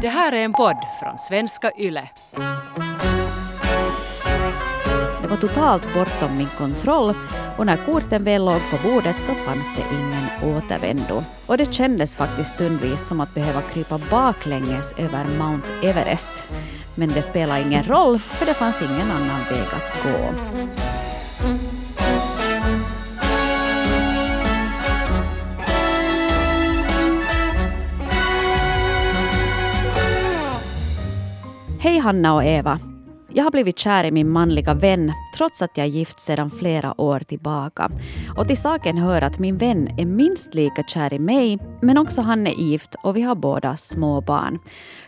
Det här är en podd från svenska YLE. Det var totalt bortom min kontroll och när korten väl låg på bordet så fanns det ingen återvändo. Och det kändes faktiskt stundvis som att behöva krypa baklänges över Mount Everest. Men det spelade ingen roll, för det fanns ingen annan väg att gå. Hej Hanna och Eva. Jag har blivit kär i min manliga vän trots att jag är gift sedan flera år tillbaka. Och till saken hör att min vän är minst lika kär i mig men också han är gift och vi har båda små barn.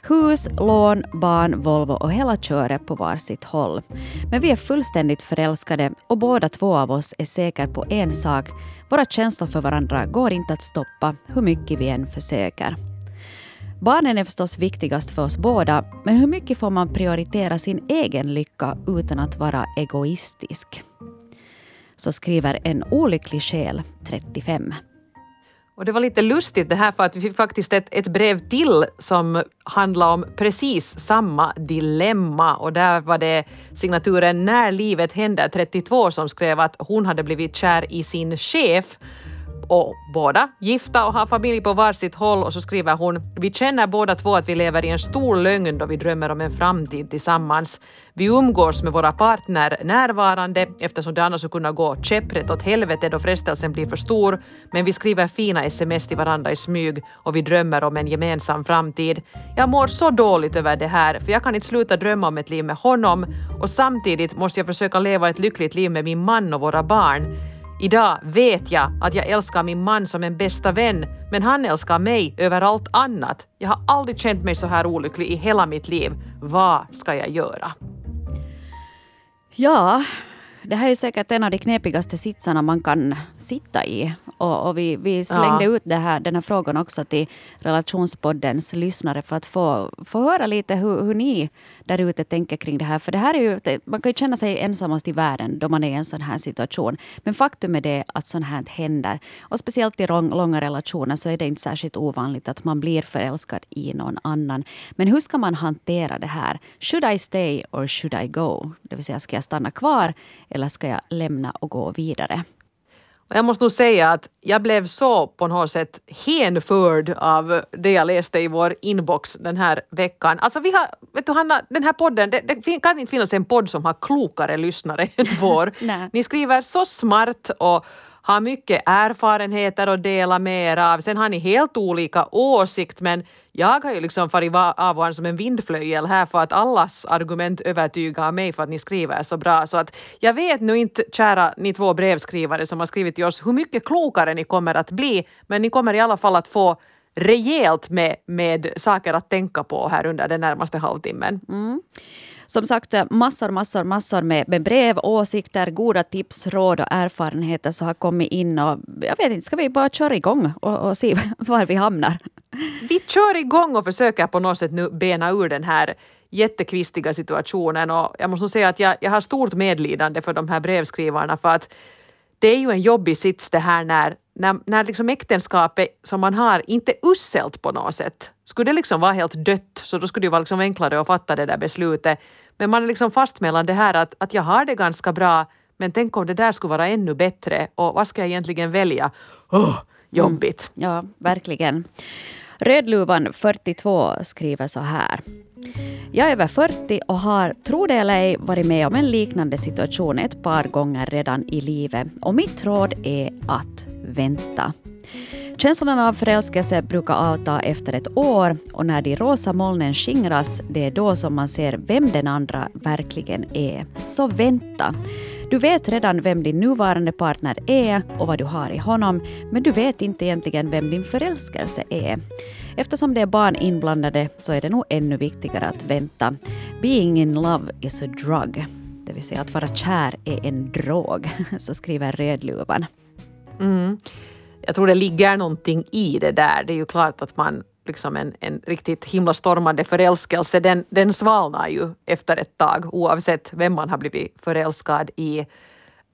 Hus, lån, barn, Volvo och hela köret på varsitt håll. Men vi är fullständigt förälskade och båda två av oss är säkra på en sak. Våra känslor för varandra går inte att stoppa hur mycket vi än försöker. Barnen är förstås viktigast för oss båda, men hur mycket får man prioritera sin egen lycka utan att vara egoistisk? Så skriver en olycklig själ, 35. Och det var lite lustigt det här för att vi fick faktiskt ett, ett brev till som handlar om precis samma dilemma och där var det signaturen När livet händer 32 som skrev att hon hade blivit kär i sin chef och båda gifta och har familj på varsitt håll och så skriver hon Vi känner båda två att vi lever i en stor lögn då vi drömmer om en framtid tillsammans. Vi umgås med våra partner närvarande eftersom det annars skulle kunna gå käpprätt åt helvete då frestelsen blir för stor. Men vi skriver fina sms till varandra i smyg och vi drömmer om en gemensam framtid. Jag mår så dåligt över det här för jag kan inte sluta drömma om ett liv med honom och samtidigt måste jag försöka leva ett lyckligt liv med min man och våra barn. Idag vet jag att jag älskar min man som en bästa vän, men han älskar mig över allt annat. Jag har aldrig känt mig så här olycklig i hela mitt liv. Vad ska jag göra? Ja, det här är säkert en av de knepigaste sitsarna man kan sitta i. Och, och vi, vi slängde ja. ut det här, den här frågan också till relationspoddens lyssnare för att få, få höra lite hur, hur ni där ute tänker kring det här. För det här är ju, man kan ju känna sig ensammast i världen då man är i en sån här situation. Men faktum är det att sånt här händer. Och speciellt i långa relationer så är det inte särskilt ovanligt att man blir förälskad i någon annan. Men hur ska man hantera det här? Should I stay or should I go? Det vill säga, ska jag stanna kvar eller ska jag lämna och gå vidare? Och jag måste nog säga att jag blev så på något sätt hänförd av det jag läste i vår inbox den här veckan. Alltså vi har, vet du Hanna, den här podden, det, det kan inte finnas en podd som har klokare lyssnare än vår. Ni skriver så smart och har mycket erfarenheter att dela med er av. Sen har ni helt olika åsikt men jag har ju liksom farit av som en vindflöjel här för att allas argument övertygar mig för att ni skriver så bra. Så att jag vet nu inte, kära ni två brevskrivare som har skrivit till oss, hur mycket klokare ni kommer att bli, men ni kommer i alla fall att få rejält med, med saker att tänka på här under den närmaste halvtimmen. Mm. Som sagt, massor, massor, massor med, med brev, åsikter, goda tips, råd och erfarenheter som har kommit in. Och jag vet inte, ska vi bara köra igång och, och se var vi hamnar? Vi kör igång och försöker på något sätt nu bena ur den här jättekvistiga situationen och jag måste säga att jag, jag har stort medlidande för de här brevskrivarna för att det är ju en jobbig sits det här när, när, när liksom äktenskapet som man har inte är uselt på något sätt. Skulle det liksom vara helt dött så då skulle det vara liksom enklare att fatta det där beslutet. Men man är liksom fast mellan det här att, att jag har det ganska bra men tänk om det där skulle vara ännu bättre och vad ska jag egentligen välja? Oh, jobbigt. Mm, ja, verkligen. Rödluvan 42 skriver så här. Jag är över 40 och har, tro det eller ej, varit med om en liknande situation ett par gånger redan i livet. Och mitt råd är att vänta. Känslan av förälskelse brukar avta efter ett år och när de rosa molnen skingras, det är då som man ser vem den andra verkligen är. Så vänta. Du vet redan vem din nuvarande partner är och vad du har i honom, men du vet inte egentligen vem din förälskelse är. Eftersom det är barn inblandade så är det nog ännu viktigare att vänta. Being in love is a drug. Det vill säga att vara kär är en drog, så skriver Rödluvan. Mm. Jag tror det ligger någonting i det där. Det är ju klart att man liksom en, en riktigt himlastormande förälskelse, den, den svalnar ju efter ett tag oavsett vem man har blivit förälskad i.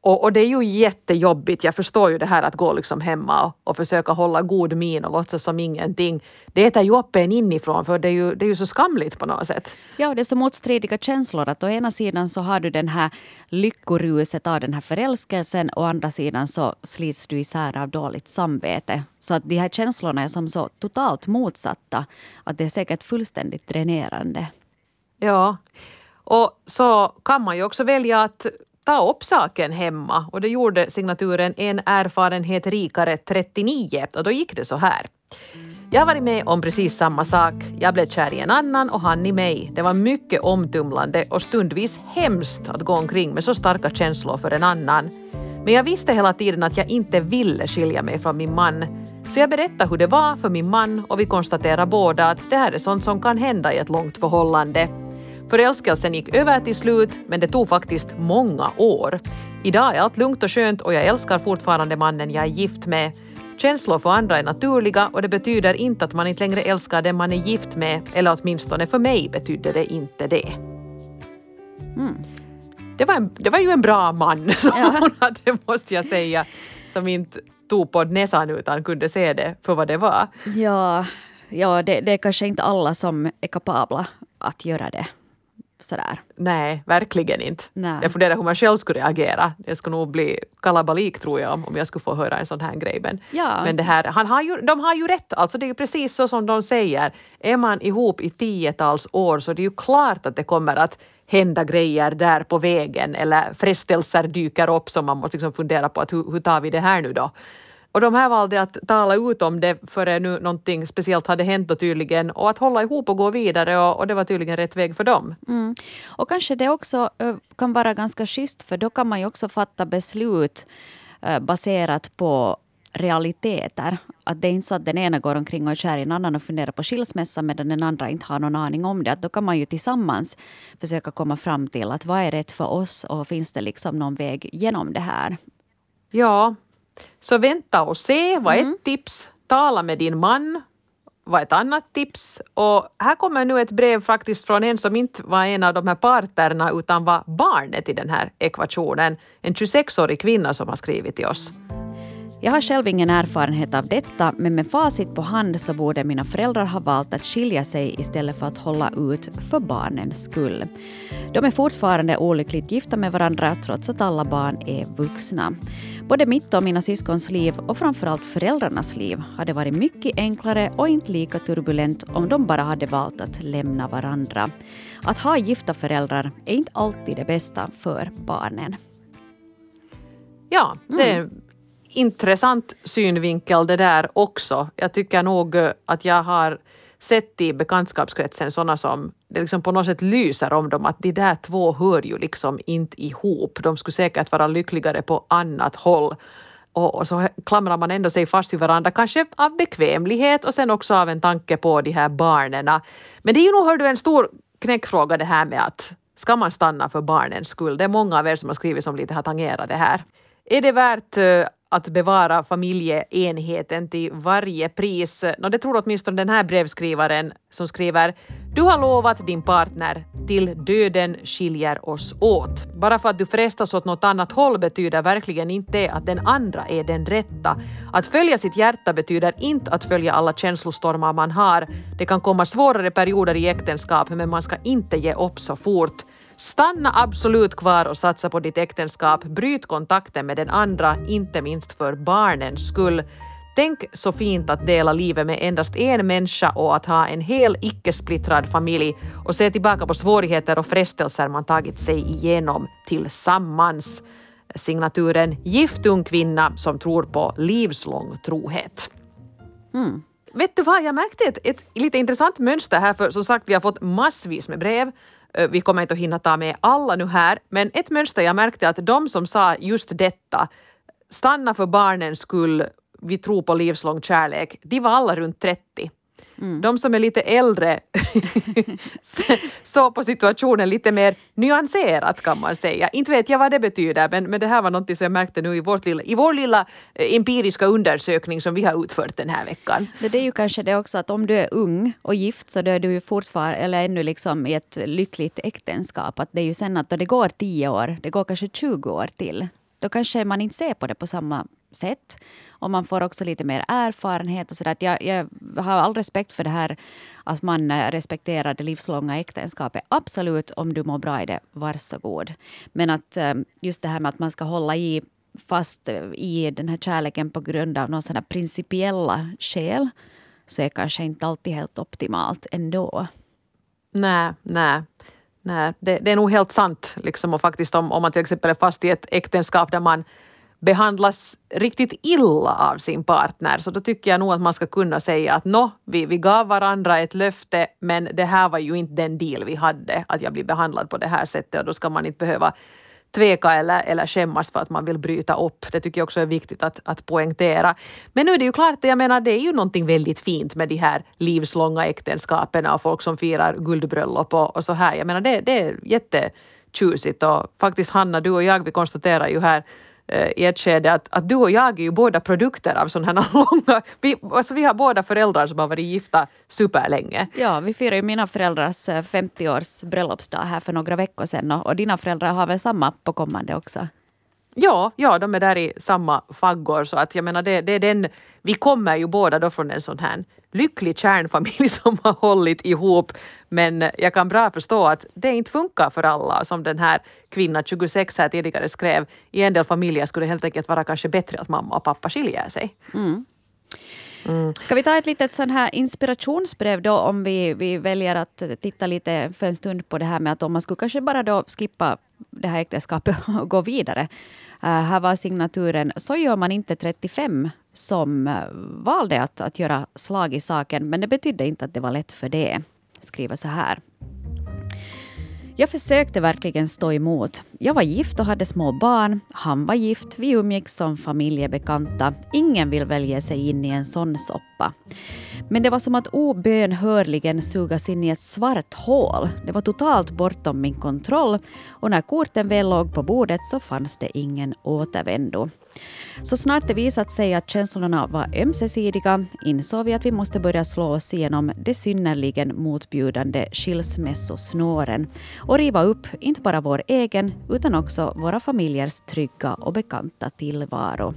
Och, och, det är ju jättejobbigt. Jag förstår ju det här att gå liksom hemma och, och försöka hålla god min och låtsas som ingenting. Det äter ju upp en inifrån för det är, ju, det är ju så skamligt på något sätt. Ja, och det är så motstridiga känslor. Att å ena sidan så har du den här lyckoruset av den här förälskelsen. Å andra sidan så slits du isär av dåligt samvete. Så att de här känslorna är som så totalt motsatta. Att det är säkert fullständigt dränerande. Ja, och så kan man ju också välja att ta upp saken hemma och det gjorde signaturen En erfarenhet rikare 39 och då gick det så här. Jag har varit med om precis samma sak. Jag blev kär i en annan och han i mig. Det var mycket omtumlande och stundvis hemskt att gå omkring med så starka känslor för en annan. Men jag visste hela tiden att jag inte ville skilja mig från min man. Så jag berättade hur det var för min man och vi konstaterade båda att det här är sånt som kan hända i ett långt förhållande. Förälskelsen gick över till slut, men det tog faktiskt många år. Idag är allt lugnt och skönt och jag älskar fortfarande mannen jag är gift med. Känslor för andra är naturliga och det betyder inte att man inte längre älskar den man är gift med, eller åtminstone för mig betydde det inte det. Mm. Det, var en, det var ju en bra man som ja. hon hade, måste jag säga, som inte tog på näsan utan kunde se det för vad det var. Ja, ja det, det är kanske inte alla som är kapabla att göra det sådär. Nej, verkligen inte. Nej. Jag funderar hur man själv skulle reagera. Det skulle nog bli kalabalik tror jag om jag skulle få höra en sån här grej. Men, ja. men det här, han har ju, de har ju rätt, alltså det är ju precis så som de säger. Är man ihop i tiotals år så det är ju klart att det kommer att hända grejer där på vägen eller frestelser dyker upp som man måste liksom fundera på att hur, hur tar vi det här nu då? Och de här valde att tala ut om det före nu någonting speciellt hade hänt då tydligen och att hålla ihop och gå vidare och, och det var tydligen rätt väg för dem. Mm. Och kanske det också uh, kan vara ganska schysst för då kan man ju också fatta beslut uh, baserat på realiteter. Att det är inte så att den ena går omkring och är kär i en annan och funderar på skilsmässa medan den andra inte har någon aning om det. Att då kan man ju tillsammans försöka komma fram till att vad är rätt för oss och finns det liksom någon väg genom det här? Ja, så vänta och se var mm. ett tips. Tala med din man var ett annat tips. Och här kommer nu ett brev faktiskt från en som inte var en av de här parterna utan var barnet i den här ekvationen. En 26-årig kvinna som har skrivit till oss. Jag har själv ingen erfarenhet av detta, men med facit på hand så borde mina föräldrar ha valt att skilja sig istället för att hålla ut för barnens skull. De är fortfarande olyckligt gifta med varandra trots att alla barn är vuxna. Både mitt och mina syskons liv och framförallt föräldrarnas liv hade varit mycket enklare och inte lika turbulent om de bara hade valt att lämna varandra. Att ha gifta föräldrar är inte alltid det bästa för barnen. Ja, det är mm intressant synvinkel det där också. Jag tycker nog eh, att jag har sett i bekantskapskretsen sådana som det liksom på något sätt lyser om dem att de där två hör ju liksom inte ihop. De skulle säkert vara lyckligare på annat håll. Och, och så klamrar man ändå sig fast vid varandra, kanske av bekvämlighet och sen också av en tanke på de här barnen. Men det är ju nog hör du, en stor knäckfråga det här med att ska man stanna för barnens skull? Det är många av er som har skrivit som lite har tangerat det här. Är det värt eh, att bevara familjeenheten till varje pris. No, det tror åtminstone den här brevskrivaren som skriver Du har lovat din partner till döden skiljer oss åt. Bara för att du frestas åt något annat håll betyder verkligen inte att den andra är den rätta. Att följa sitt hjärta betyder inte att följa alla känslostormar man har. Det kan komma svårare perioder i äktenskap men man ska inte ge upp så fort. Stanna absolut kvar och satsa på ditt äktenskap. Bryt kontakten med den andra, inte minst för barnens skull. Tänk så fint att dela livet med endast en människa och att ha en hel icke-splittrad familj och se tillbaka på svårigheter och frestelser man tagit sig igenom tillsammans. Signaturen Gift ung kvinna som tror på livslång trohet. Mm. Vet du vad, jag märkte ett, ett lite intressant mönster här, för som sagt vi har fått massvis med brev Eh, vi kommer inte att hinna ta med alla nu här, men ett mönster jag märkte att de som sa just detta, stanna för barnens skull, vi tror på livslång kärlek, de var alla runt 30. Mm. De som är lite äldre såg på situationen lite mer nyanserat kan man säga. Inte vet jag vad det betyder men, men det här var något som jag märkte nu i, vårt lilla, i vår lilla eh, empiriska undersökning som vi har utfört den här veckan. Det är ju kanske det också att om du är ung och gift så då är du ju fortfarande, eller ännu liksom i ett lyckligt äktenskap. Att det är ju sen att det går tio år, det går kanske 20 år till då kanske man inte ser på det på samma sätt. Och man får också lite mer erfarenhet. och så där. Jag, jag har all respekt för det här att man eh, respekterar det livslånga äktenskapet. Absolut, om du mår bra i det, varsågod. Men att eh, just det här med att man ska hålla i fast eh, i den här kärleken på grund av några sådana principiella skäl så är kanske inte alltid helt optimalt ändå. Nej, nej. Nej, det, det, är nog helt sant. Liksom, och faktiskt om, om man till exempel är fast i ett äktenskap där man behandlas riktigt illa av sin partner, så då tycker jag nog att man ska kunna säga att nå, vi, vi gav varandra ett löfte, men det här var ju inte den deal vi hade, att jag blir behandlad på det här sättet och då ska man inte behöva tveka eller, eller skämmas för att man vill bryta upp. Det tycker jag också är viktigt att, att poängtera. Men nu är det ju klart, jag menar det är ju någonting väldigt fint med de här livslånga äktenskapen och folk som firar guldbröllop och, och så här. Jag menar det, det är jättetjusigt och faktiskt Hanna, du och jag, vi konstaterar ju här Eh, i ett skede att, att du och jag är ju båda produkter av sådana här långa... Vi, alltså vi har båda föräldrar som har varit gifta superlänge. Ja, vi firade ju mina föräldrars eh, 50-års bröllopsdag här för några veckor sedan och, och dina föräldrar har väl samma på kommande också? Ja, ja, de är där i samma faggor så att jag menar det, det är den, vi kommer ju båda då från en sån här lycklig kärnfamilj som har hållit ihop men jag kan bra förstå att det inte funkar för alla som den här kvinnan 26 här tidigare skrev. I en del familjer skulle det helt enkelt vara kanske bättre att mamma och pappa skiljer sig. Mm. Mm. Ska vi ta ett litet sån här inspirationsbrev då om vi, vi väljer att titta lite för en stund på det här med att om man skulle kanske bara då skippa det här äktenskapet och gå vidare. Uh, här var signaturen Så gör man inte 35 som uh, valde att, att göra slag i saken men det betydde inte att det var lätt för det. Skriver så här. Jag försökte verkligen stå emot. Jag var gift och hade små barn. Han var gift. Vi umgicks som familjebekanta. Ingen vill väl ge sig in i en sån soppa. Men det var som att obönhörligen sugas in i ett svart hål. Det var totalt bortom min kontroll och när korten väl låg på bordet så fanns det ingen återvändo. Så snart det visat sig att känslorna var ömsesidiga insåg vi att vi måste börja slå oss igenom de synnerligen motbjudande skilsmässosnåren och riva upp inte bara vår egen utan också våra familjers trygga och bekanta tillvaro.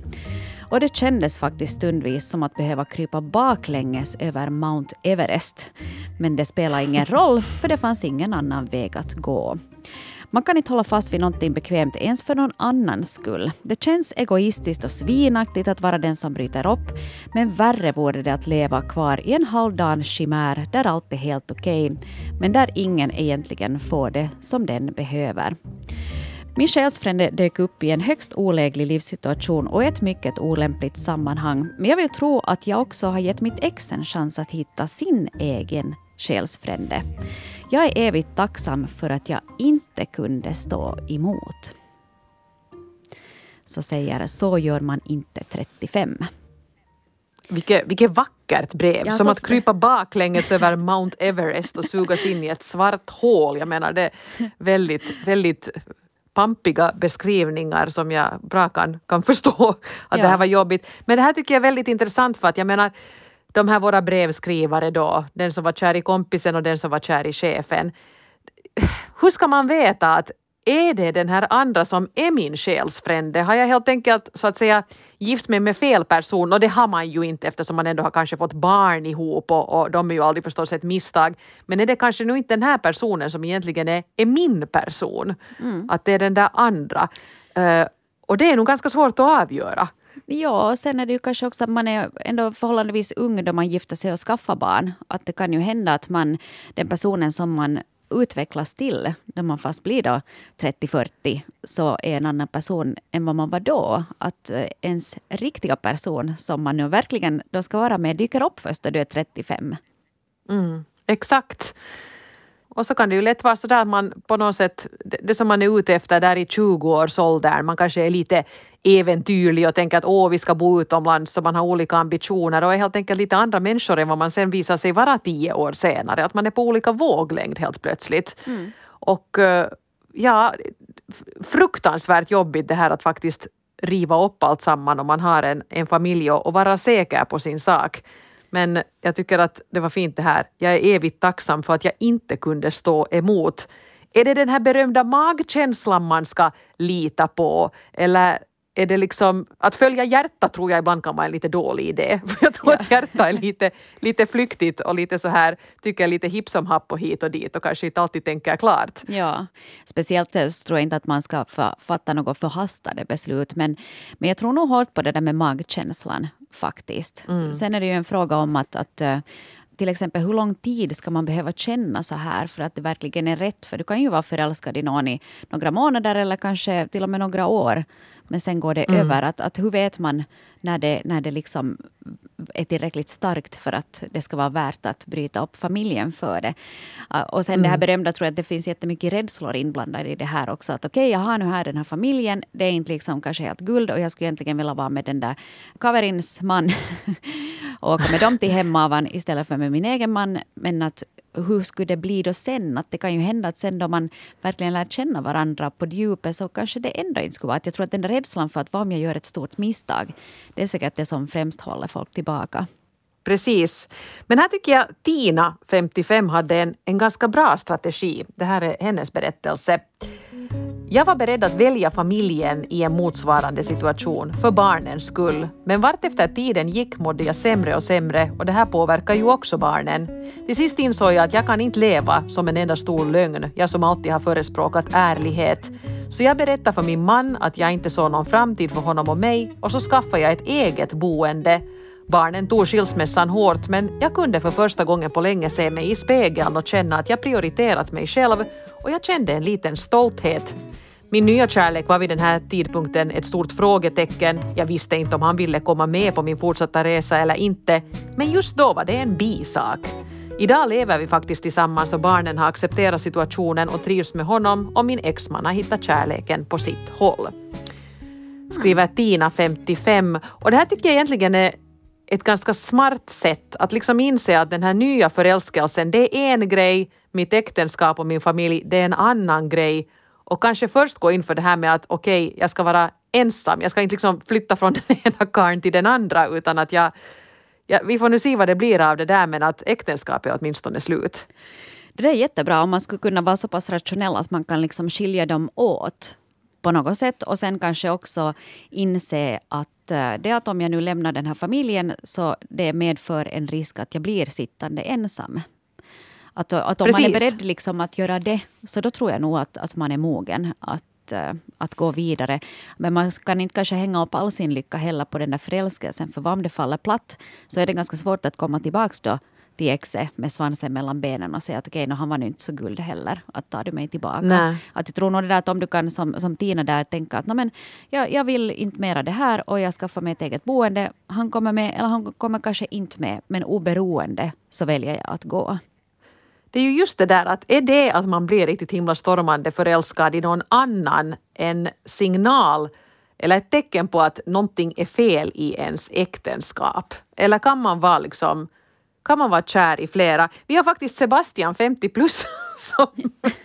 Och det kändes faktiskt stundvis som att behöva krypa baklänges över Mount Everest. Men det spelade ingen roll, för det fanns ingen annan väg att gå. Man kan inte hålla fast vid någonting bekvämt ens för någon annans skull. Det känns egoistiskt och svinaktigt att vara den som bryter upp, men värre vore det att leva kvar i en halvdan chimär där allt är helt okej, okay, men där ingen egentligen får det som den behöver. Min själsfrände dök upp i en högst oläglig livssituation och ett mycket olämpligt sammanhang. Men jag vill tro att jag också har gett mitt ex en chans att hitta sin egen själsfrände. Jag är evigt tacksam för att jag inte kunde stå emot. Så säger Så gör man inte 35. Vilket, vilket vackert brev! Som att krypa baklänges över Mount Everest och sugas in i ett svart hål. Jag menar det är väldigt, väldigt pampiga beskrivningar som jag bra kan, kan förstå att ja. det här var jobbigt. Men det här tycker jag är väldigt intressant för att jag menar de här våra brevskrivare då, den som var kär i kompisen och den som var kär i chefen. Hur ska man veta att är det den här andra som är min själsfrände? Har jag helt enkelt så att säga gift mig med fel person? Och det har man ju inte eftersom man ändå har kanske fått barn ihop och, och de är ju aldrig förstås ett misstag. Men är det kanske nu inte den här personen som egentligen är, är min person? Mm. Att det är den där andra. Uh, och det är nog ganska svårt att avgöra. Ja, och sen är det ju kanske också att man är ändå förhållandevis ung då man gifter sig och skaffar barn. Att det kan ju hända att man, den personen som man utvecklas till när man fast blir då 30-40 så är en annan person än vad man var då. Att eh, ens riktiga person som man nu verkligen då ska vara med dyker upp först när du är 35. Mm, exakt. Och så kan det ju lätt vara så där att man på något sätt, det, det som man är ute efter där i 20-årsåldern, man kanske är lite äventyrlig och tänker att åh, vi ska bo utomlands så man har olika ambitioner och är helt enkelt lite andra människor än vad man sen visar sig vara tio år senare. Att man är på olika våglängd helt plötsligt. Mm. Och eh, ja, fruktansvärt jobbigt det här att faktiskt riva upp allt samman om man har en, en familj och, och vara säker på sin sak. Men jag tycker att det var fint det här. Jag är evigt tacksam för att jag inte kunde stå emot. Är det den här berömda magkänslan man ska lita på? Eller är det liksom, att följa hjärtat tror jag ibland kan vara en lite dålig idé. jag tror ja. att hjärtat är lite, lite flyktigt och lite så här, tycker lite hipp som happ och hit och dit och kanske inte alltid tänker klart. Ja, speciellt tror jag inte att man ska fatta något förhastade beslut men, men jag tror nog hårt på det där med magkänslan faktiskt. Mm. Sen är det ju en fråga om att, att eh, till exempel hur lång tid ska man behöva känna så här för att det verkligen är rätt? För du kan ju vara förälskad i någon i några månader eller kanske till och med några år. Men sen går det mm. över. Att, att hur vet man när det, när det liksom är tillräckligt starkt för att det ska vara värt att bryta upp familjen för det. Och sen mm. det här mm. berömda tror jag att det finns jättemycket rädslor inblandade i det här också. Att okej, okay, jag har nu här den här familjen. Det är inte liksom kanske helt guld och jag skulle egentligen vilja vara med den där Kaverins man och åka med dem till hemavan istället för med min egen man. Men att hur skulle det bli då sen? Att det kan ju hända att sen då man verkligen lär känna varandra på djupet så kanske det ändå inte skulle vara. Att jag tror att den där rädslan för att vad om jag gör ett stort misstag, det är säkert det som främst håller folk tillbaka. Precis. Men här tycker jag Tina, 55, hade en, en ganska bra strategi. Det här är hennes berättelse. Jag var beredd att välja familjen i en motsvarande situation, för barnens skull. Men vart efter tiden gick mådde jag sämre och sämre och det här påverkar ju också barnen. Till sist insåg jag att jag kan inte leva som en enda stor lögn, jag som alltid har förespråkat ärlighet. Så jag berättade för min man att jag inte såg någon framtid för honom och mig och så skaffade jag ett eget boende Barnen tog skilsmässan hårt men jag kunde för första gången på länge se mig i spegeln och känna att jag prioriterat mig själv och jag kände en liten stolthet. Min nya kärlek var vid den här tidpunkten ett stort frågetecken. Jag visste inte om han ville komma med på min fortsatta resa eller inte, men just då var det en bisak. Idag lever vi faktiskt tillsammans och barnen har accepterat situationen och trivs med honom och min exman har hittat kärleken på sitt håll. Skriver Tina, 55. Och det här tycker jag egentligen är ett ganska smart sätt att liksom inse att den här nya förälskelsen, det är en grej, mitt äktenskap och min familj, det är en annan grej. Och kanske först gå in för det här med att okej, okay, jag ska vara ensam, jag ska inte liksom flytta från den ena karln till den andra, utan att jag, ja, vi får nu se vad det blir av det där, men att äktenskapet är åtminstone slut. Det är jättebra om man skulle kunna vara så pass rationell att man kan liksom skilja dem åt på något sätt och sen kanske också inse att eh, det att om jag nu lämnar den här familjen så det medför en risk att jag blir sittande ensam. Att, att om Precis. man är beredd liksom att göra det, så då tror jag nog att, att man är mogen att, eh, att gå vidare. Men man kan inte kanske hänga upp all sin lycka heller på den där förälskelsen, för om det faller platt så är det ganska svårt att komma tillbaka då till exet med svansen mellan benen och säga att okej, okay, han var nu inte så guld heller. Att tar du mig tillbaka? Nej. Att jag tror nog det där att om du kan som, som Tina där tänka att men, jag, jag vill inte mera det här och jag skaffar mig ett eget boende. Han kommer med, eller han kommer kanske inte med, men oberoende så väljer jag att gå. Det är ju just det där att är det att man blir riktigt himla stormande förälskad i någon annan en signal eller ett tecken på att någonting är fel i ens äktenskap? Eller kan man vara liksom kan man vara kär i flera. Vi har faktiskt Sebastian 50 plus som,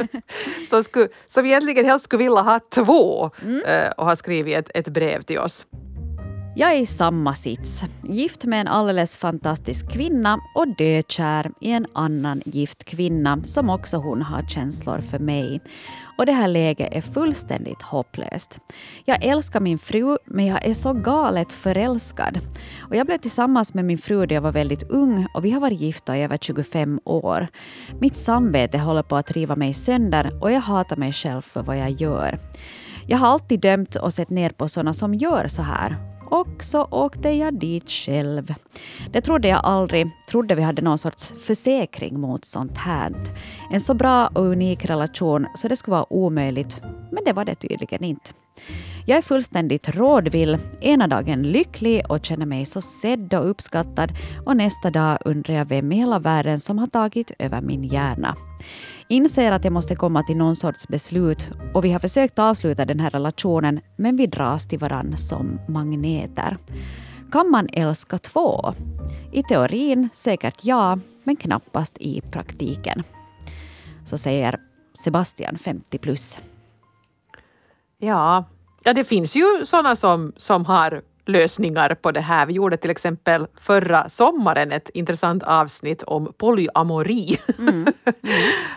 som, skulle, som egentligen helst skulle vilja ha två mm. Eh, och har skrivit ett, ett brev till oss. Jag är i samma sits. Gift med en alldeles fantastisk kvinna och dökär i en annan gift kvinna som också hon har känslor för mig. Och det här läget är fullständigt hopplöst. Jag älskar min fru, men jag är så galet förälskad. Och jag blev tillsammans med min fru när jag var väldigt ung och vi har varit gifta i över 25 år. Mitt samvete håller på att riva mig sönder och jag hatar mig själv för vad jag gör. Jag har alltid dömt och sett ner på sådana som gör så här och så åkte jag dit själv. Det trodde jag aldrig. Trodde vi hade någon sorts försäkring mot sånt här. En så bra och unik relation så det skulle vara omöjligt. Men det var det tydligen inte. Jag är fullständigt rådvill, ena dagen lycklig och känner mig så sedd och uppskattad och nästa dag undrar jag vem i hela världen som har tagit över min hjärna. Inser att jag måste komma till någon sorts beslut och vi har försökt avsluta den här relationen men vi dras till varann som magneter. Kan man älska två? I teorin säkert ja, men knappast i praktiken. Så säger Sebastian, 50 plus. Ja, ja det finns ju sådana som, som har lösningar på det här. Vi gjorde till exempel förra sommaren ett intressant avsnitt om polyamori. Mm. Mm.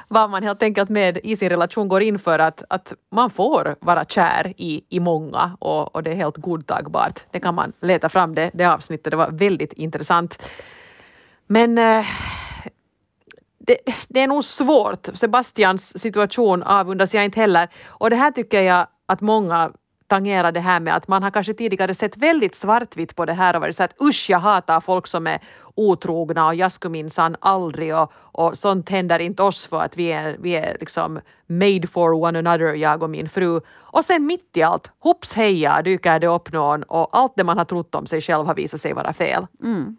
Vad man helt enkelt med i sin relation går in för att, att man får vara kär i, i många och, och det är helt godtagbart. Det kan man leta fram det, det avsnittet, det var väldigt intressant. Men eh, det, det, är nog svårt. Sebastians situation avundas jag inte heller. Och det här tycker jag att många tangera det här med att man har kanske tidigare sett väldigt svartvitt på det här och varit så att usch jag hatar folk som är otrogna och jag skulle minsann aldrig och, och sånt händer inte oss för att vi är, vi är liksom made for one another, jag och min fru. Och sen mitt i allt, hopps heja dyker det upp någon och allt det man har trott om sig själv har visat sig vara fel. Mm.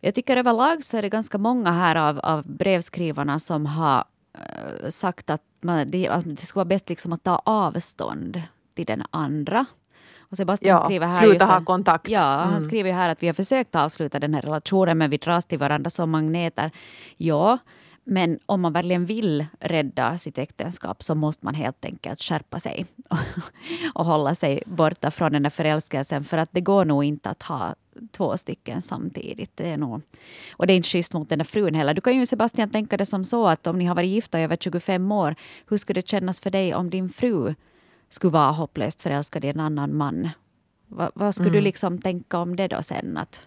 Jag tycker överlag så är det ganska många här av, av brevskrivarna som har eh, sagt att, man, det, att det skulle vara bäst liksom att ta avstånd till den andra. Och Sebastian ja, skriver här sluta ha kontakt. Ja, mm. han skriver här att vi har försökt avsluta den här relationen men vi dras till varandra som magneter. Ja, men om man verkligen vill rädda sitt äktenskap så måste man helt enkelt skärpa sig och hålla sig borta från den där förälskelsen för att det går nog inte att ha två stycken samtidigt. Det är nog, och det är inte schysst mot den där frun heller. Du kan ju Sebastian tänka det som så att om ni har varit gifta i över 25 år, hur skulle det kännas för dig om din fru skulle vara hopplöst förälskad i en annan man. Va, vad skulle mm. du liksom tänka om det då sen? Att,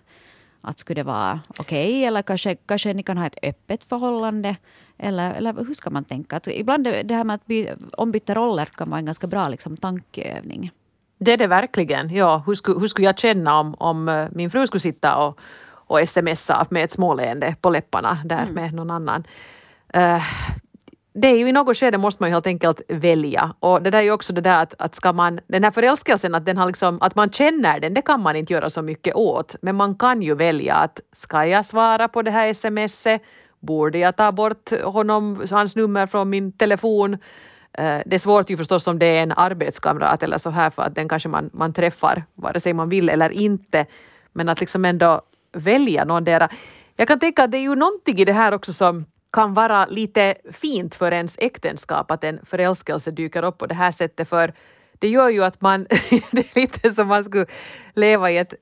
att skulle det vara okej okay, eller kanske, kanske ni kan ha ett öppet förhållande? Eller, eller hur ska man tänka? Att ibland det här med att by, ombyta roller kan vara en ganska bra liksom, tankeövning. Det är det verkligen. Ja, hur, skulle, hur skulle jag känna om, om eh, min fru skulle sitta och, och smsa med ett småleende på läpparna där mm. med någon annan? Uh, det är ju i något skede måste man ju helt enkelt välja. Och det där är ju också det där att, att ska man, den här förälskelsen, att, den har liksom, att man känner den, det kan man inte göra så mycket åt. Men man kan ju välja att ska jag svara på det här smset? Borde jag ta bort honom, hans nummer från min telefon? Eh, det är svårt ju förstås om det är en arbetskamrat eller så här för att den kanske man, man träffar vare sig man vill eller inte. Men att liksom ändå välja någon där. Jag kan tänka att det är ju någonting i det här också som kan vara lite fint för ens äktenskap att en förälskelse dyker upp på det här sättet för det gör ju att man, det är lite som man skulle leva i ett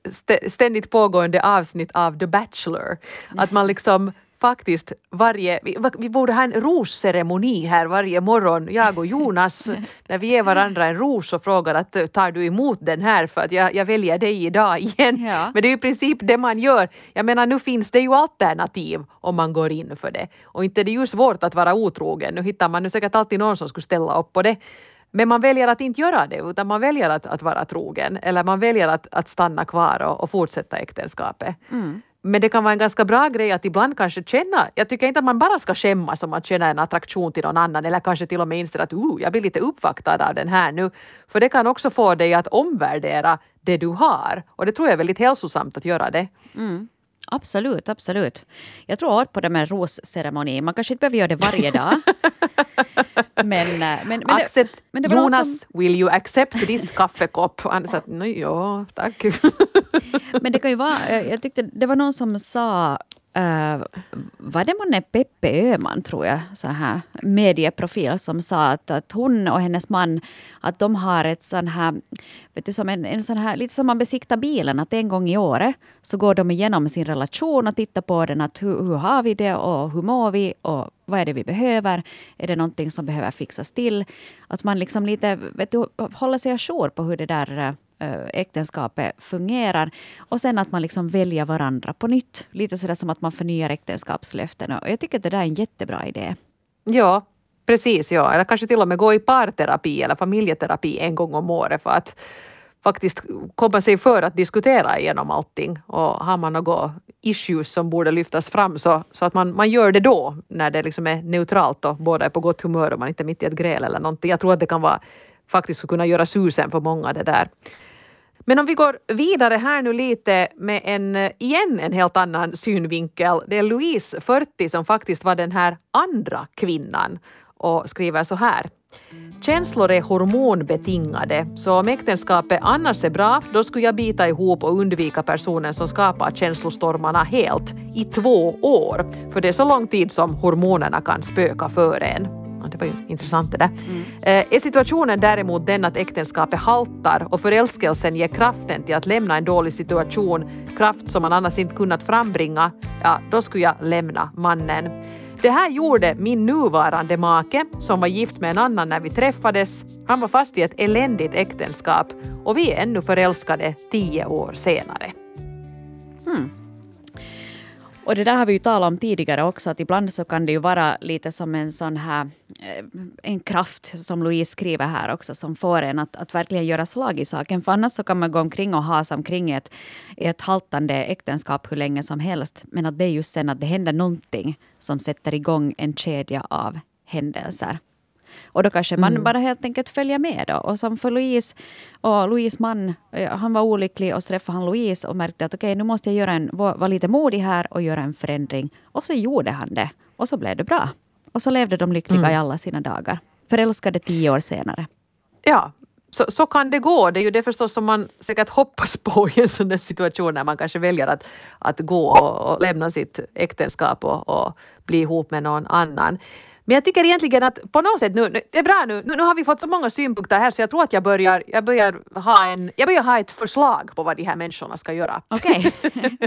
ständigt pågående avsnitt av The Bachelor. Att man liksom faktiskt varje, vi, vi borde ha en rosceremoni här varje morgon, jag och Jonas, när vi ger varandra en ros och frågar att tar du emot den här för att jag, jag väljer dig idag igen. Ja. Men det är ju i princip det man gör. Jag menar nu finns det ju alternativ om man går in för det. Och inte det är ju svårt att vara otrogen, nu hittar man nu säkert alltid någon som skulle ställa upp på det. Men man väljer att inte göra det, utan man väljer att, att vara trogen eller man väljer att, att stanna kvar och, och fortsätta äktenskapet. Mm. Men det kan vara en ganska bra grej att ibland kanske känna, jag tycker inte att man bara ska skämmas om man känner en attraktion till någon annan eller kanske till och med inser att uh, jag blir lite uppvaktad av den här nu. För det kan också få dig att omvärdera det du har och det tror jag är väldigt hälsosamt att göra det. Mm. Absolut, absolut. Jag tror på det med rosceremoni. Man kanske inte behöver göra det varje dag. men, eh, men, men, accept, det, men det Jonas, som... will you accept this kaffekopp? Han sa ja, tack. men det kan ju vara, eh, jag tyckte det var någon som sa Uh, var det månne Peppe Öhman, tror jag, sån här medieprofil, som sa att, att hon och hennes man, att de har ett sån här, vet du, som en, en sån här, lite som man besiktar bilen, att en gång i året så går de igenom sin relation och tittar på den, att hur, hur har vi det och hur mår vi och vad är det vi behöver? Är det någonting som behöver fixas till? Att man liksom lite, vet du, håller sig ajour på hur det där eh, äktenskapet fungerar. Och sen att man liksom väljer varandra på nytt. Lite sådär som att man förnyar äktenskapslöften. Och jag tycker att det där är en jättebra idé. Ja, precis. Ja. Eller kanske till och med gå i parterapi eller familjeterapi en gång om året för att faktiskt komma sig för att diskutera igenom allting. Och har man några issues som borde lyftas fram så, så att man, man gör det då när det liksom är neutralt och båda är på gott humör och man inte är mitt i ett gräl eller någonting. Jag tror att det kan vara faktiskt skulle kunna göra susen för många det där. Men om vi går vidare här nu lite med en, igen en helt annan synvinkel. Det är Louise, 40, som faktiskt var den här andra kvinnan och skriver så här. Känslor är hormonbetingade, så om äktenskapet annars är bra, då skulle jag bita ihop och undvika personen som skapar känslostormarna helt i två år. För det är så lång tid som hormonerna kan spöka för en det var ju intressant det där. Mm. Är situationen däremot den att äktenskapet haltar och förälskelsen ger kraften till att lämna en dålig situation, kraft som man annars inte kunnat frambringa, ja då skulle jag lämna mannen. Det här gjorde min nuvarande make som var gift med en annan när vi träffades. Han var fast i ett eländigt äktenskap och vi är ännu förälskade tio år senare. Hmm. Och det där har vi ju talat om tidigare också, att ibland så kan det ju vara lite som en sån här eh, en kraft, som Louise skriver här också, som får en att, att verkligen göra slag i saken. För annars så kan man gå omkring och hasa omkring ett, ett haltande äktenskap hur länge som helst. Men att det är just sen att det händer någonting som sätter igång en kedja av händelser. Och då kanske man mm. bara helt enkelt följer med. Då. Och som för Louise och Louise man, eh, han var olycklig och så träffade han Louise och märkte att okej, okay, nu måste jag göra en, vara lite modig här och göra en förändring. Och så gjorde han det. Och så blev det bra. Och så levde de lyckliga mm. i alla sina dagar. Förälskade tio år senare. Ja, så, så kan det gå. Det är ju det förstås som man säkert hoppas på i en sån där situation när man kanske väljer att, att gå och, och lämna sitt äktenskap och, och bli ihop med någon annan. Men jag tycker egentligen att på något sätt nu, det är bra nu, nu, nu har vi fått så många synpunkter här så jag tror att jag börjar, jag börjar, ha, en, jag börjar ha ett förslag på vad de här människorna ska göra. Okej. Okay.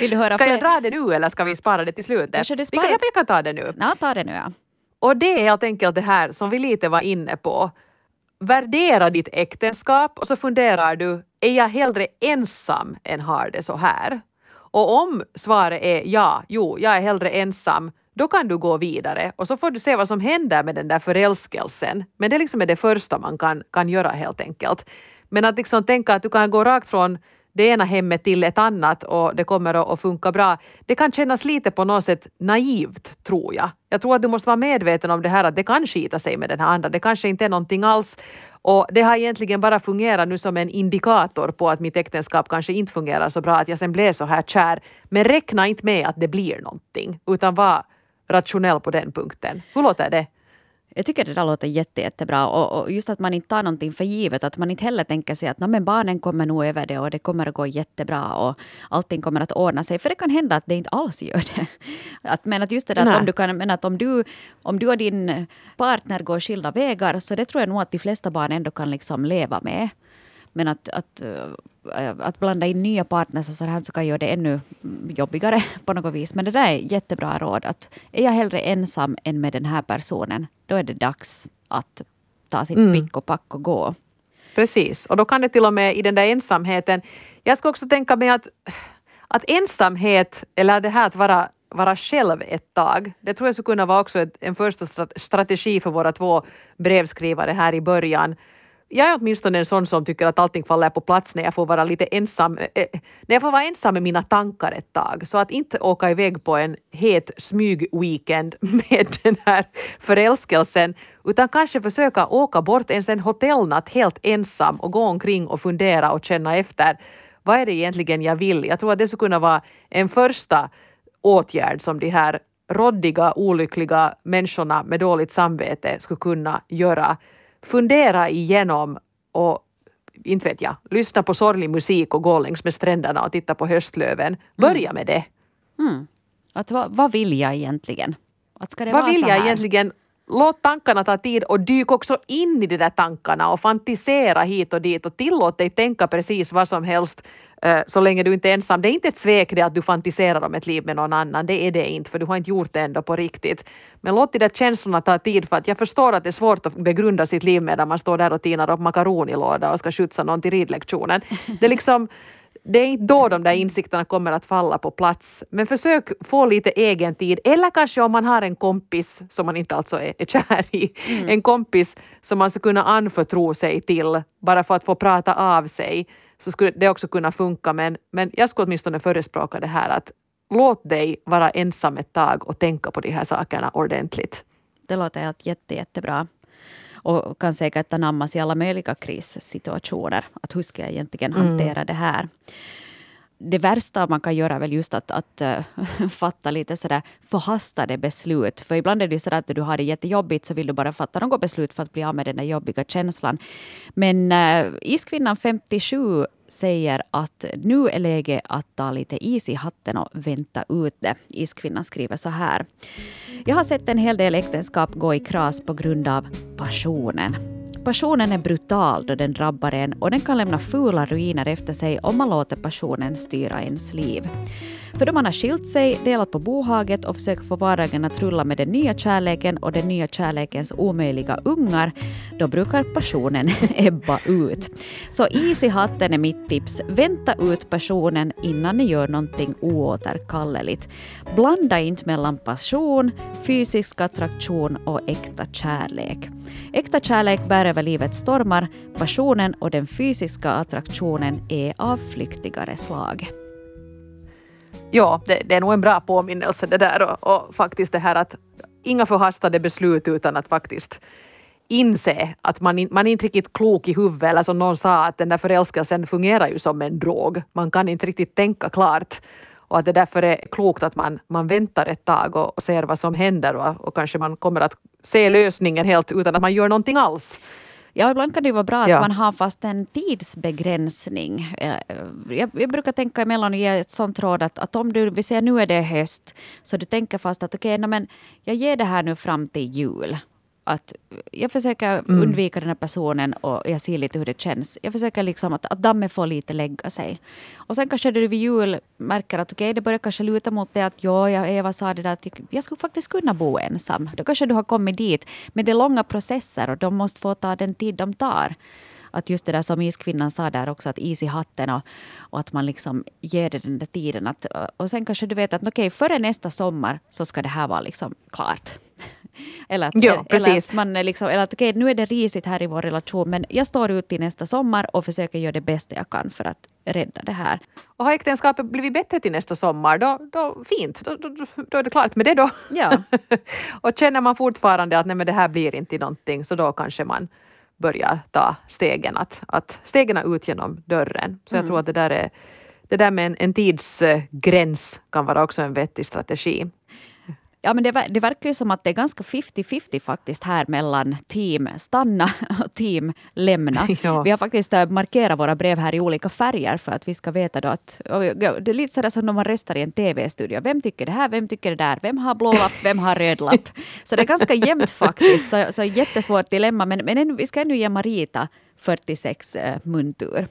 Vill du höra Ska jag dra det nu eller ska vi spara det till slutet? Kanske du sparar... jag, jag kan ta det nu. Ja, ta det nu ja. Och det är helt enkelt det här som vi lite var inne på. Värdera ditt äktenskap och så funderar du, är jag hellre ensam än har det så här? Och om svaret är ja, jo, jag är hellre ensam, då kan du gå vidare och så får du se vad som händer med den där förälskelsen. Men det liksom är det första man kan, kan göra helt enkelt. Men att liksom tänka att du kan gå rakt från det ena hemmet till ett annat och det kommer att, funka bra. Det kan kännas lite på något sätt naivt, tror jag. Jag tror att du måste vara medveten om det här att det kan skita sig med den här andra. Det kanske inte är någonting alls. Och det har egentligen bara fungerat nu som en indikator på att mitt äktenskap kanske inte fungerar så bra, att jag sen blev så här kär. Men räkna inte med att det blir någonting, utan var rationell på den punkten. Hur låter det? Jag tycker det där låter jätte, jättebra. Och, och, just att man inte tar någonting för givet. Att man inte heller tänker sig att men barnen kommer nog över det och det kommer att gå jättebra och allting kommer att ordna sig. För det kan hända att det inte alls gör det. Att, men att just det där att om, du kan, men att om, du, om du och din partner går skilda vägar så det tror jag nog att de flesta barn ändå kan liksom leva med. Men att, att, äh, att blanda in nya partners och så, här, så kan göra det ännu jobbigare på något vis. Men det där är jättebra råd. Att är jag hellre ensam än med den här personen, då är det dags att ta sitt mm. pick och pack och gå. Precis, och då kan det till och med i den där ensamheten... Jag ska också tänka mig att, att ensamhet, eller det här att vara vara själv ett tag. Det tror jag skulle kunna vara också ett, en första strategi för våra två brevskrivare här i början jag är åtminstone en sån som tycker att allting faller på plats när jag får vara lite ensam, eh, eh, när jag får vara ensam med mina tankar ett tag. Så att inte åka iväg på en het smygweekend med den här förälskelsen, utan kanske försöka åka bort ens en hotellnatt helt ensam och gå omkring och fundera och känna efter. Vad är det egentligen jag vill? Jag tror att det skulle kunna vara en första åtgärd som de här råddiga, olyckliga människorna med dåligt samvete skulle kunna göra fundera igenom och inte vet jag, lyssna på sorglig musik och gå längs med stränderna och titta på höstlöven. Börja mm. med det. Mm. Att, vad, vad vill jag egentligen? Att ska det vad vara vill så jag egentligen? Låt tankarna ta tid och dyk också in i de där tankarna och fantisera hit och dit och tillåt dig tänka precis vad som helst eh, så länge du inte är ensam. Det är inte ett svek det att du fantiserar om ett liv med någon annan, det är det inte för du har inte gjort det ändå på riktigt. Men låt de där känslorna ta tid för att jag förstår att det är svårt att begrunda sitt liv medan man står där och tinar upp makaronilåda och ska skjutsa någon till ridlektionen. Det är liksom det är inte då de där insikterna kommer att falla på plats. Men försök få lite egen tid. Eller kanske om man har en kompis som man inte alltså är, är kär i. Mm. En kompis som man ska kunna anförtro sig till bara för att få prata av sig. Så skulle det också kunna funka. Men, men jag skulle åtminstone förespråka det här att låt dig vara ensam ett tag och tänka på de här sakerna ordentligt. Det låter jätte, jättebra och kan säkert anammas i alla möjliga krissituationer. Att hur ska jag egentligen hantera mm. det här? Det värsta man kan göra är väl just att, att äh, fatta lite sådär förhastade beslut. För ibland är det så att du har det jättejobbigt så vill du bara fatta något beslut för att bli av med den där jobbiga känslan. Men äh, Iskvinnan 57 säger att nu är läge att ta lite is i hatten och vänta ut det. Iskvinnan skriver så här. Jag har sett en hel del äktenskap gå i kras på grund av passionen. Passionen är brutal då den drabbar en och den kan lämna fula ruiner efter sig om man låter passionen styra ens liv. För då man har skilt sig, delat på bohaget och försökt få vardagen att rulla med den nya kärleken och den nya kärlekens omöjliga ungar, då brukar passionen ebba ut. Så is i hatten är mitt tips. Vänta ut passionen innan ni gör någonting oåterkalleligt. Blanda inte mellan passion, fysisk attraktion och äkta kärlek. Äkta kärlek bär över livets stormar, passionen och den fysiska attraktionen är av flyktigare slag. Ja, det, det, är nog en bra påminnelse det där och, och, faktiskt det här att inga förhastade beslut utan att faktiskt inse att man, in, man är inte riktigt klok i huvudet eller som någon sa att den där förälskelsen fungerar ju som en drog. Man kan inte riktigt tänka klart och att det därför är klokt att man, man väntar ett tag och, och ser vad som händer och, och kanske man kommer att se lösningen helt utan att man gör någonting alls. Ja, ibland kan det vara bra att ja. man har fast en tidsbegränsning. Eh, jag, jag, brukar tänka emellan och ge ett sånt råd att, att om du, vi säger nu är det höst, så du tänker fast att okej, okay, jag ger det här nu fram till jul att jag försöker mm. undvika den här personen och jag ser lite hur det känns. Jag försöker liksom att, att dammet får lite lägga sig. Och sen kanske du vid jul märker att okay, det börjar kanske luta mot det att ja, Eva sa det där att jag skulle faktiskt kunna bo ensam. Då kanske du har kommit dit. Men det är långa processer och de måste få ta den tid de tar att just det där som iskvinnan sa där också, att is i hatten och, och att man liksom ger det den där tiden. Att, och sen kanske du vet att okej, okay, före nästa sommar så ska det här vara liksom klart. Eller att, jo, eller att man liksom, eller att okej, okay, nu är det risigt här i vår relation, men jag står ut till nästa sommar och försöker göra det bästa jag kan för att rädda det här. Och har äktenskapet blivit bättre till nästa sommar, då, då fint, då, då, då är det klart med det då. Ja. och känner man fortfarande att nej, men det här blir inte någonting, så då kanske man börjar ta stegen, att, att stegen ut genom dörren. Så mm. jag tror att det där, är, det där med en, en tidsgräns kan vara också en vettig strategi. Ja, men det, det verkar ju som att det är ganska 50-50 faktiskt här mellan team stanna och team lämna. Ja. Vi har faktiskt äh, markerat våra brev här i olika färger för att vi ska veta då att... Det är lite sådär som när man röstar i en TV-studio. Vem tycker det här? Vem tycker det där? Vem har blå lapp? Vem har röd lapp? Så det är ganska jämnt faktiskt. Så, så jättesvårt dilemma. Men, men vi ska ännu ge Marita 46 äh, muntur.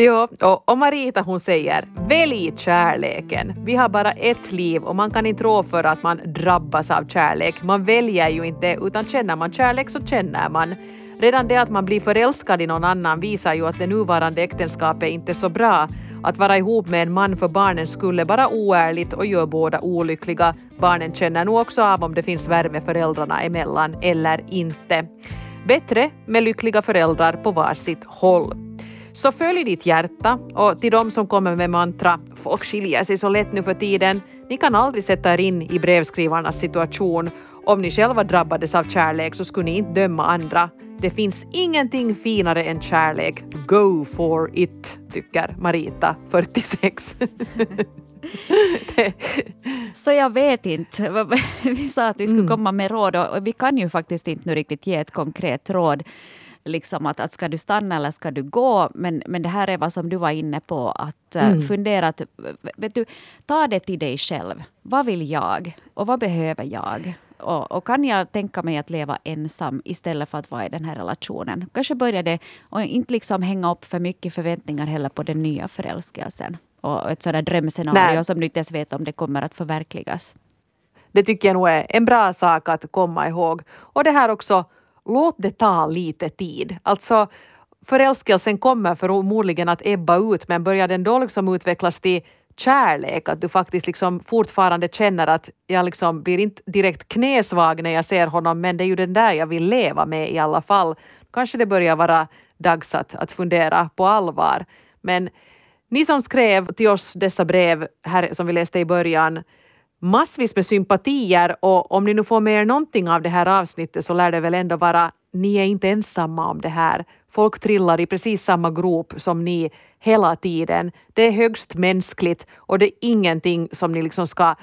Ja, och, och Marita hon säger välj kärleken. Vi har bara ett liv och man kan inte rå för att man drabbas av kärlek. Man väljer ju inte utan känner man kärlek så känner man. Redan det att man blir förälskad i någon annan visar ju att det nuvarande äktenskapet inte är så bra. Att vara ihop med en man för barnens skull är bara oärligt och gör båda olyckliga. Barnen känner nog också av om det finns värme föräldrarna emellan eller inte. Bättre med lyckliga föräldrar på varsitt håll. Så följ ditt hjärta och till de som kommer med mantra “folk skiljer sig så lätt nu för tiden”, ni kan aldrig sätta er in i brevskrivarnas situation. Om ni själva drabbades av kärlek så skulle ni inte döma andra. Det finns ingenting finare än kärlek. Go for it, tycker Marita, 46. Så jag vet inte. Vi sa att vi skulle mm. komma med råd och vi kan ju faktiskt inte nu riktigt ge ett konkret råd liksom att, att ska du stanna eller ska du gå? Men, men det här är vad som du var inne på, att eh, mm. fundera, att, vet du, ta det till dig själv. Vad vill jag och vad behöver jag? Och, och, kan jag tänka mig att leva ensam istället för att vara i den här relationen? Kanske börja det och inte liksom hänga upp för mycket förväntningar heller på den nya förälskelsen. Och ett sådant drömscenario Nej. som du inte ens vet om det kommer att förverkligas. Det tycker jag nog är en bra sak att komma ihåg. Och det här också låt det ta lite tid. Alltså, förälskelsen kommer förmodligen att ebba ut men börjar den då liksom utvecklas till kärlek, att du faktiskt liksom fortfarande känner att jag liksom blir inte direkt knäsvag när jag ser honom men det är ju den där jag vill leva med i alla fall. Kanske det börjar vara dags att, att fundera på allvar. Men ni som skrev till oss dessa brev här som vi läste i början massvis med sympatier och om ni nu får med er någonting av det här avsnittet så lär det väl ändå vara ni är inte ensamma om det här. Folk trillar i precis samma grop som ni hela tiden. Det är högst mänskligt och det är ingenting som ni liksom ska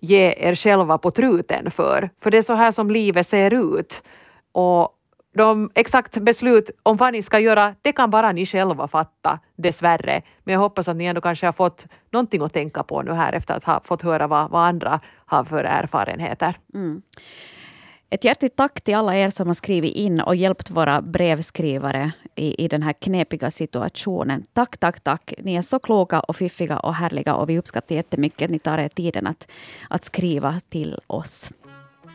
ge er själva på truten för. För det är så här som livet ser ut. Och de exakt beslut om vad ni ska göra, det kan bara ni själva fatta, dessvärre. Men jag hoppas att ni ändå kanske har fått någonting att tänka på nu här efter att ha fått höra vad, vad andra har för erfarenheter. Mm. Ett hjärtligt tack till alla er som har skrivit in och hjälpt våra brevskrivare i, i den här knepiga situationen. Tack, tack, tack. Ni är så kloka och fiffiga och härliga och vi uppskattar jättemycket att ni tar er tiden att, att skriva till oss.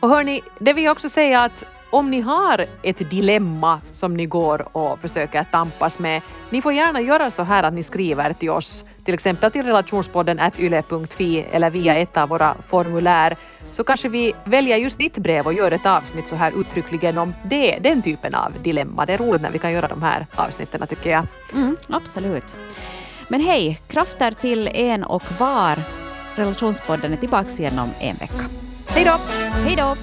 Och hörni, det vill jag också säga att om ni har ett dilemma som ni går och försöker tampas med, ni får gärna göra så här att ni skriver till oss, till exempel till relationspodden yle.fi eller via ett av våra formulär, så kanske vi väljer just ditt brev och gör ett avsnitt så här uttryckligen om det, den typen av dilemma. Det är roligt när vi kan göra de här avsnitten tycker jag. Mm, absolut. Men hej, krafter till en och var. Relationspodden är tillbaka igen om en vecka. Hej då! Hej då!